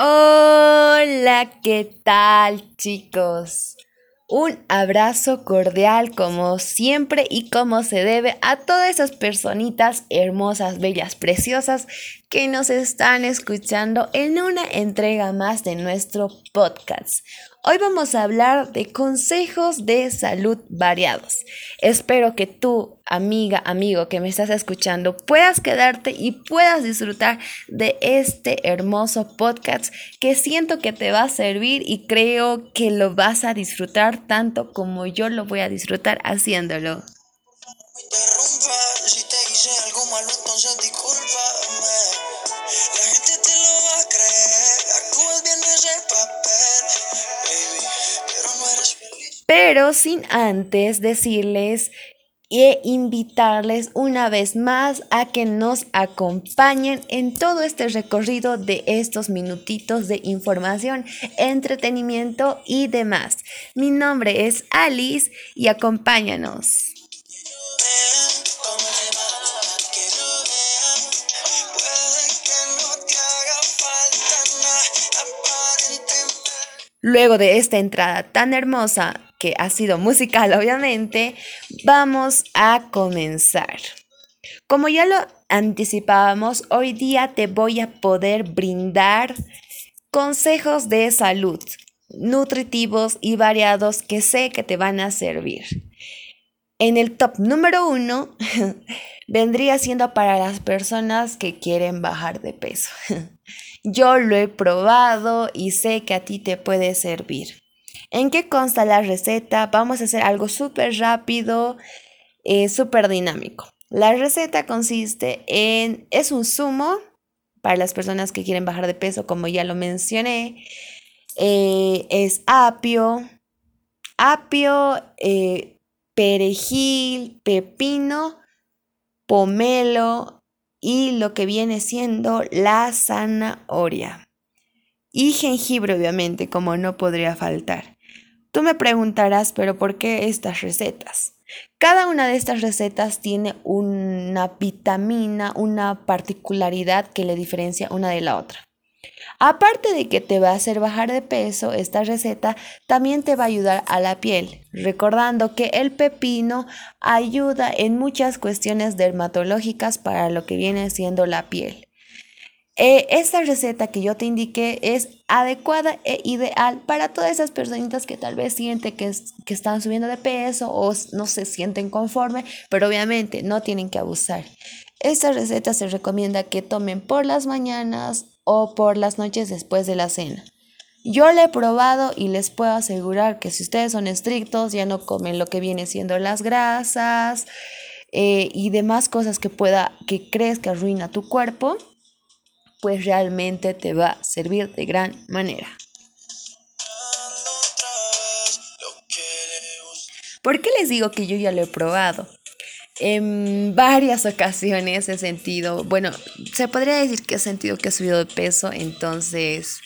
Hola, ¿qué tal chicos? Un abrazo cordial como siempre y como se debe a todas esas personitas hermosas, bellas, preciosas que nos están escuchando en una entrega más de nuestro podcast. Hoy vamos a hablar de consejos de salud variados. Espero que tú, amiga, amigo que me estás escuchando, puedas quedarte y puedas disfrutar de este hermoso podcast que siento que te va a servir y creo que lo vas a disfrutar tanto como yo lo voy a disfrutar haciéndolo. Pero sin antes decirles e invitarles una vez más a que nos acompañen en todo este recorrido de estos minutitos de información, entretenimiento y demás. Mi nombre es Alice y acompáñanos. Luego de esta entrada tan hermosa que ha sido musical obviamente, vamos a comenzar. Como ya lo anticipábamos, hoy día te voy a poder brindar consejos de salud nutritivos y variados que sé que te van a servir. En el top número uno vendría siendo para las personas que quieren bajar de peso. Yo lo he probado y sé que a ti te puede servir. ¿En qué consta la receta? Vamos a hacer algo súper rápido, eh, súper dinámico. La receta consiste en, es un zumo para las personas que quieren bajar de peso, como ya lo mencioné. Eh, es apio, apio, eh, perejil, pepino, pomelo y lo que viene siendo la zanahoria. Y jengibre, obviamente, como no podría faltar. Tú me preguntarás, pero ¿por qué estas recetas? Cada una de estas recetas tiene una vitamina, una particularidad que le diferencia una de la otra. Aparte de que te va a hacer bajar de peso, esta receta también te va a ayudar a la piel, recordando que el pepino ayuda en muchas cuestiones dermatológicas para lo que viene siendo la piel. Eh, esta receta que yo te indiqué es adecuada e ideal para todas esas personitas que tal vez sienten que, que están subiendo de peso o no se sienten conforme, pero obviamente no tienen que abusar. Esta receta se recomienda que tomen por las mañanas o por las noches después de la cena. Yo la he probado y les puedo asegurar que si ustedes son estrictos, ya no comen lo que viene siendo las grasas eh, y demás cosas que pueda, que crees que arruina tu cuerpo, pues realmente te va a servir de gran manera. ¿Por qué les digo que yo ya lo he probado? En varias ocasiones he sentido, bueno, se podría decir que he sentido que he subido de peso, entonces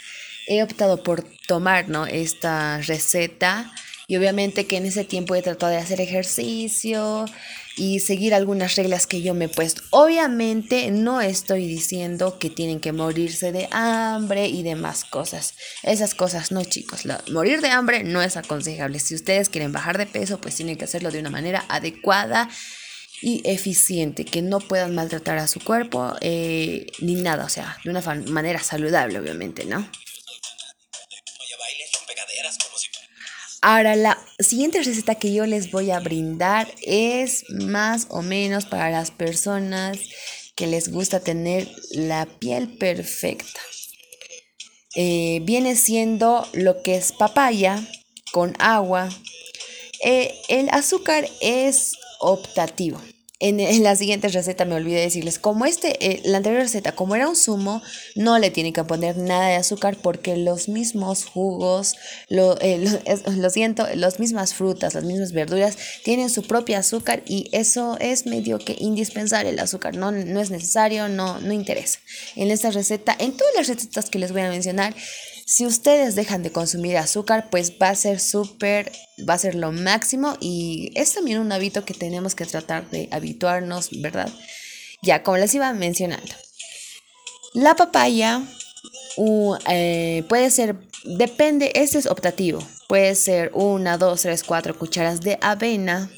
he optado por tomar ¿no? esta receta y obviamente que en ese tiempo he tratado de hacer ejercicio, y seguir algunas reglas que yo me he puesto. Obviamente no estoy diciendo que tienen que morirse de hambre y demás cosas. Esas cosas no, chicos. morir de hambre no es aconsejable. Si ustedes quieren bajar de peso, pues tienen que hacerlo de una manera adecuada y eficiente, que no puedan maltratar a su cuerpo eh, ni nada, o sea, de una manera saludable, obviamente, ¿no? Ahora, la siguiente receta que yo les voy a brindar es más o menos para las personas que les gusta tener la piel perfecta. Eh, viene siendo lo que es papaya con agua. Eh, el azúcar es optativo. En, la siguiente receta me olvidé decirles, como este, eh, la anterior receta, como era un zumo, no le tienen que poner nada de azúcar porque los mismos jugos, lo, eh, lo, siento, las mismas frutas, las mismas verduras tienen su propio azúcar y eso es medio que indispensable el azúcar, no, no es necesario, no, no interesa. En esta receta, en todas las recetas que les voy a mencionar, si ustedes dejan de consumir azúcar, pues va a ser súper, va a ser lo máximo y es también un hábito que tenemos que tratar de habituarnos, ¿verdad? Ya, como les iba mencionando. La papaya eh, puede ser, depende, este es optativo. Puede ser una, dos, tres, cuatro cucharas de avena.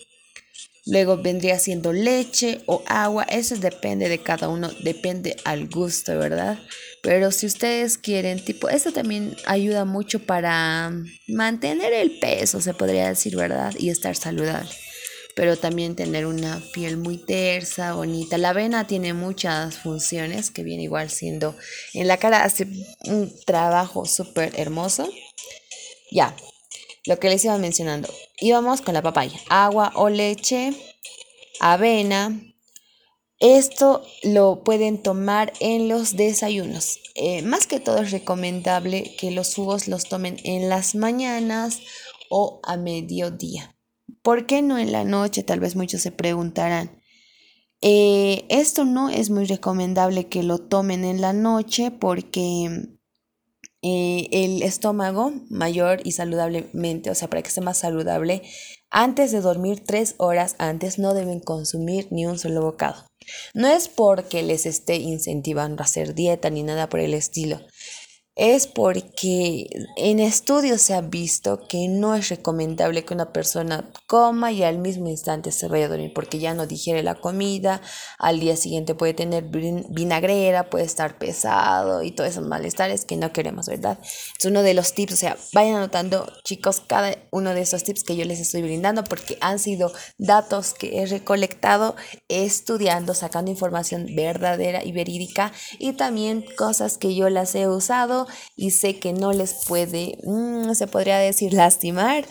Luego vendría siendo leche o agua. Eso depende de cada uno, depende al gusto, ¿verdad? Pero si ustedes quieren, tipo, esto también ayuda mucho para mantener el peso, se podría decir, ¿verdad? Y estar saludable. Pero también tener una piel muy tersa, bonita. La avena tiene muchas funciones que viene igual siendo en la cara, hace un trabajo súper hermoso. Ya, lo que les iba mencionando. Íbamos con la papaya, agua o leche, avena, esto lo pueden tomar en los desayunos. Eh, más que todo es recomendable que los jugos los tomen en las mañanas o a mediodía. ¿Por qué no en la noche? Tal vez muchos se preguntarán. Eh, esto no es muy recomendable que lo tomen en la noche porque eh, el estómago mayor y saludablemente, o sea, para que esté más saludable, antes de dormir tres horas antes no deben consumir ni un solo bocado. No es porque les esté incentivando a hacer dieta ni nada por el estilo, es porque en estudios se ha visto que no es recomendable que una persona coma y al mismo instante se vaya a dormir porque ya no digiere la comida, al día siguiente puede tener vinagrera, puede estar pesado y todos esos malestares que no queremos, ¿verdad? Es uno de los tips, o sea, vayan anotando chicos cada uno de esos tips que yo les estoy brindando porque han sido datos que he recolectado estudiando, sacando información verdadera y verídica y también cosas que yo las he usado y sé que no les puede, mm, se podría decir, lastimar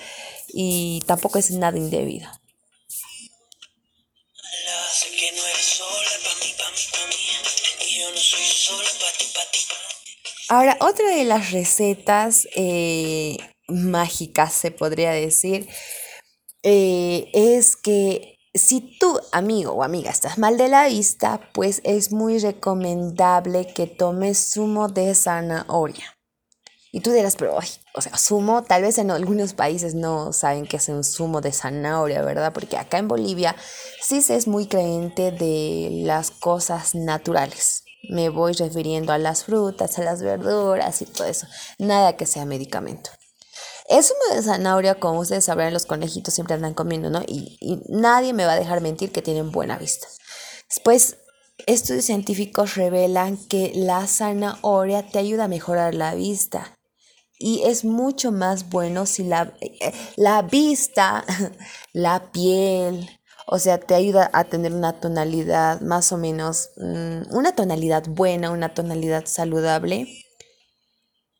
y tampoco es nada indebido. Ahora, otra de las recetas eh, mágicas, se podría decir, eh, es que si tú, amigo o amiga, estás mal de la vista, pues es muy recomendable que tomes zumo de zanahoria. Y tú dirás, pero, o sea, zumo, tal vez en algunos países no saben qué es un zumo de zanahoria, ¿verdad? Porque acá en Bolivia sí se es muy creyente de las cosas naturales. Me voy refiriendo a las frutas, a las verduras y todo eso. Nada que sea medicamento. Es zumo de zanahoria, como ustedes sabrán, los conejitos siempre andan comiendo, ¿no? Y, nadie me va a dejar mentir que tienen buena vista. Después, estudios científicos revelan que la zanahoria te ayuda a mejorar la vista. Y es mucho más bueno si la, la vista, la piel, o sea, te ayuda a tener una tonalidad más o menos, mm, una tonalidad buena, una tonalidad saludable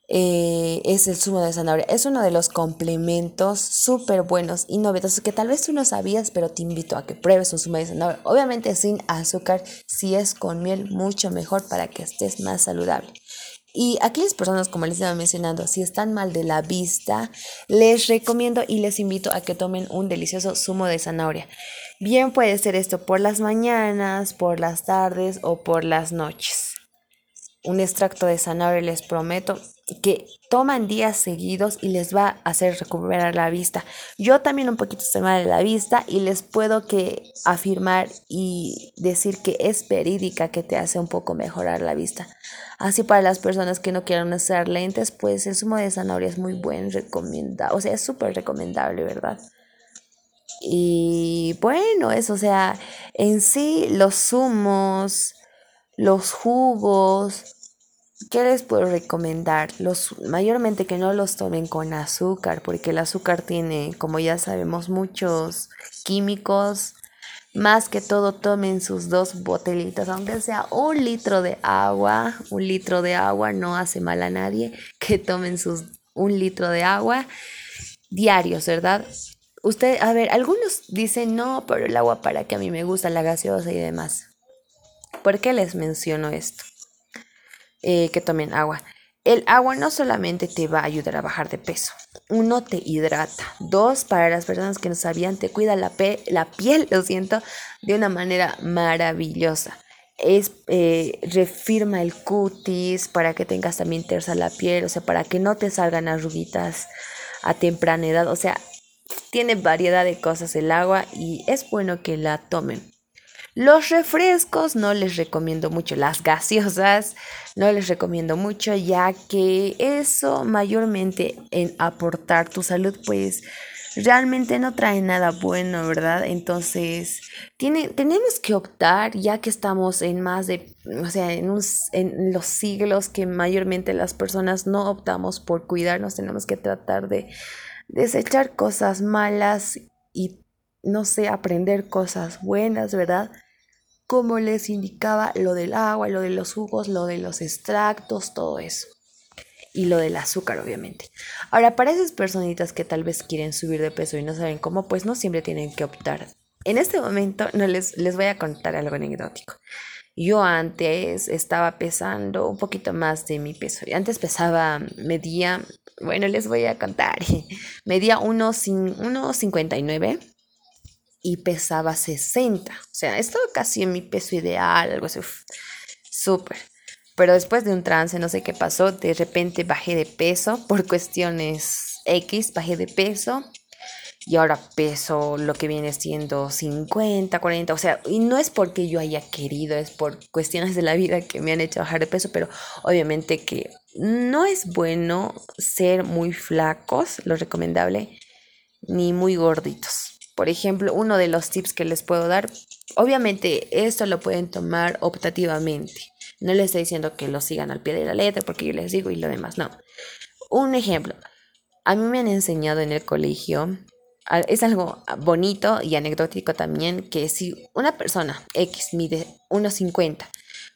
eh, es el zumo de zanahoria. Es uno de los complementos súper buenos y novedosos que tal vez tú no sabías, pero te invito a que pruebes un zumo de zanahoria. Obviamente sin azúcar, si es con miel, mucho mejor para que estés más saludable. Y aquellas personas, como les estaba mencionando, si están mal de la vista, les recomiendo y les invito a que tomen un delicioso zumo de zanahoria. Bien puede ser esto por las mañanas, por las tardes o por las noches. Un extracto de zanahoria les prometo que toman días seguidos y les va a hacer recuperar la vista. Yo también un poquito estoy mal de la vista y les puedo que afirmar y decir que es verídica que te hace un poco mejorar la vista. Así para las personas que no quieran usar lentes, pues el zumo de zanahoria es muy buen, recomendado, o sea, es súper recomendable, ¿verdad? Y bueno, eso, o sea, en sí los zumos, los jugos, ¿Qué les puedo recomendar? Los, mayormente que no los tomen con azúcar, porque el azúcar tiene, como ya sabemos, muchos químicos. Más que todo tomen sus dos botelitas, aunque sea un litro de agua. Un litro de agua no hace mal a nadie. Que tomen sus un litro de agua diarios, ¿verdad? Usted, a ver, algunos dicen no, pero el agua para que a mí me gusta la gaseosa y demás. ¿Por qué les menciono esto? Eh, que tomen agua. El agua no solamente te va a ayudar a bajar de peso, uno te hidrata, dos, para las personas que no sabían, te cuida la, piel, lo siento, de una manera maravillosa. Es, eh, refirma el cutis para que tengas también tersa la piel, o sea, para que no te salgan arruguitas a temprana edad, o sea, tiene variedad de cosas el agua y es bueno que la tomen. Los refrescos no les recomiendo mucho, las gaseosas no les recomiendo mucho, ya que eso mayormente en aportar tu salud, pues realmente no trae nada bueno, ¿verdad? Entonces, tiene, tenemos que optar, ya que estamos en más de, o sea, en, en los siglos que mayormente las personas no optamos por cuidarnos, tenemos que tratar de desechar cosas malas y, no sé, aprender cosas buenas, ¿verdad? Como les indicaba lo del agua, lo de los jugos, lo de los extractos, todo eso y lo del azúcar, obviamente. Ahora, para esas personitas que tal vez quieren subir de peso y no saben cómo, pues no siempre tienen que optar. En este momento no les, les voy a contar algo anecdótico. Yo antes estaba pesando un poquito más de mi peso. Antes pesaba, medía, bueno, les voy a contar, medía 1,59 y pesaba 60. O sea, estaba casi en mi peso ideal, algo así. Súper. Pero después de un trance, no sé qué pasó, de repente bajé de peso por cuestiones X, bajé de peso y ahora peso lo que viene siendo 50, 40, o sea, y no es porque yo haya querido, es por cuestiones de la vida que me han hecho bajar de peso, pero obviamente que no es bueno ser muy flacos, lo recomendable, ni muy gorditos. Por ejemplo, uno de los tips que les puedo dar, obviamente esto lo pueden tomar optativamente. No les estoy diciendo que lo sigan al pie de la letra porque yo les digo y lo demás, no. Un ejemplo. A mí me han enseñado en el colegio, es algo bonito y anecdótico también, que si una persona X mide 1,50,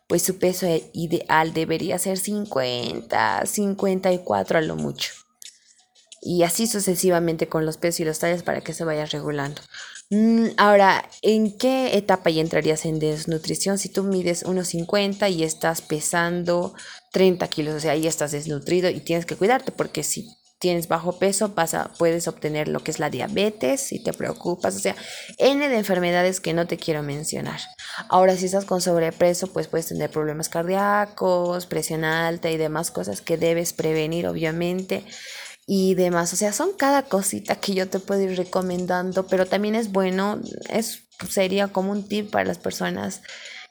pues su peso ideal debería ser 50, 54 a lo mucho. Y así sucesivamente con los pesos y los talles para que se vaya regulando. Mm, ahora, ¿en qué etapa ya entrarías en desnutrición? Si tú mides 1,50 y estás pesando 30 kilos, o sea, ahí estás desnutrido y tienes que cuidarte porque si tienes bajo peso puedes obtener lo que es la diabetes si te preocupas, o sea, N de enfermedades que no te quiero mencionar. Ahora, si estás con sobrepeso, pues puedes tener problemas cardíacos, presión alta y demás cosas que debes prevenir, obviamente y demás. O sea, son cada cosita que yo te puedo ir recomendando, pero también es bueno, es, sería como un tip para las personas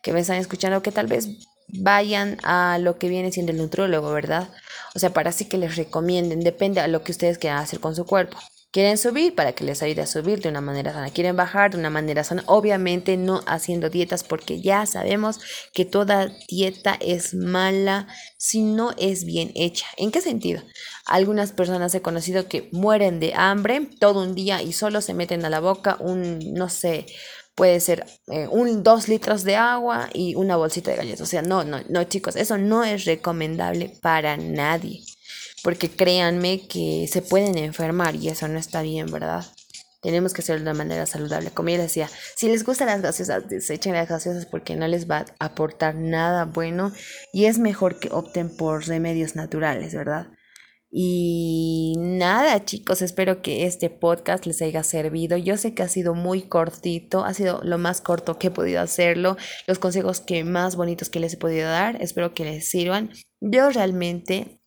que me están escuchando que tal vez vayan a lo que viene siendo el nutriólogo, ¿verdad? O sea, para así que les recomienden, depende a lo que ustedes quieran hacer con su cuerpo. Quieren subir para que les ayude a subir de una manera sana. Quieren bajar de una manera sana. Obviamente no haciendo dietas porque ya sabemos que toda dieta es mala si no es bien hecha. ¿En qué sentido? Algunas personas he conocido que mueren de hambre todo un día y solo se meten a la boca un, no sé, puede ser eh, un dos litros de agua y una bolsita de galletas. O sea, no, no, no, chicos, eso no es recomendable para nadie porque créanme que se pueden enfermar y eso no está bien, ¿verdad? Tenemos que hacerlo de manera saludable. Como yo decía, si les gustan las gaseosas, desechen las gaseosas porque no les va a aportar nada bueno y es mejor que opten por remedios naturales, ¿verdad? Y nada, chicos, espero que este podcast les haya servido. Yo sé que ha sido muy cortito, ha sido lo más corto que he podido hacerlo, los consejos que más bonitos que les he podido dar, espero que les sirvan. Yo realmente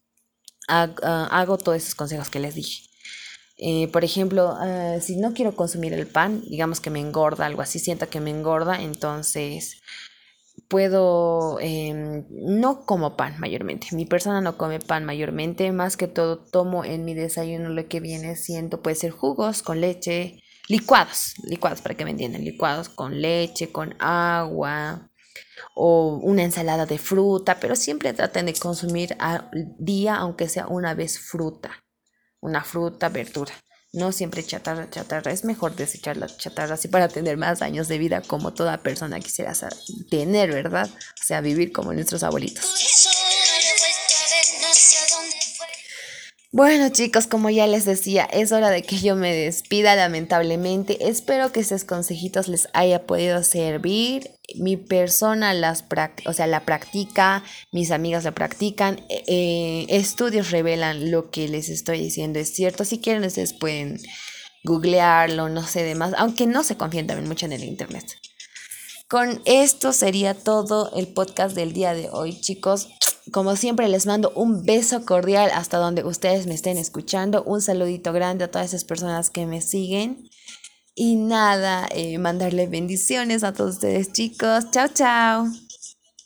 hago todos esos consejos que les dije. Eh, por ejemplo, ah, si no quiero consumir el pan, digamos que me engorda, algo así, siento que me engorda, entonces puedo, em, no como pan mayormente, mi persona no come pan mayormente, más que todo tomo en mi desayuno lo que viene siendo, puede ser jugos con leche, licuados, licuados para que me entiendan, licuados con leche, con agua, o una ensalada de fruta, pero siempre traten de consumir al día, aunque sea una vez fruta, una fruta, verdura. No siempre chatarra, chatarra. Es mejor desechar la chatarra así para tener más años de vida como toda persona quisiera tener, ¿verdad? O sea, vivir como nuestros abuelitos. Bueno chicos, como ya les decía, es hora de que yo me despida lamentablemente. Espero que estos consejitos les haya podido servir. Mi persona las o sea, la practica, mis amigas la practican. Eh, eh, estudios revelan lo que les estoy diciendo es cierto. Si quieren ustedes pueden googlearlo, no sé demás, aunque no se confíen también mucho en el internet. Con esto sería todo el podcast del día de hoy, chicos. Como siempre les mando un beso cordial hasta donde ustedes me estén escuchando. Un saludito grande a todas esas personas que me siguen. Y nada, eh, mandarle bendiciones a todos ustedes chicos. Chao, chao.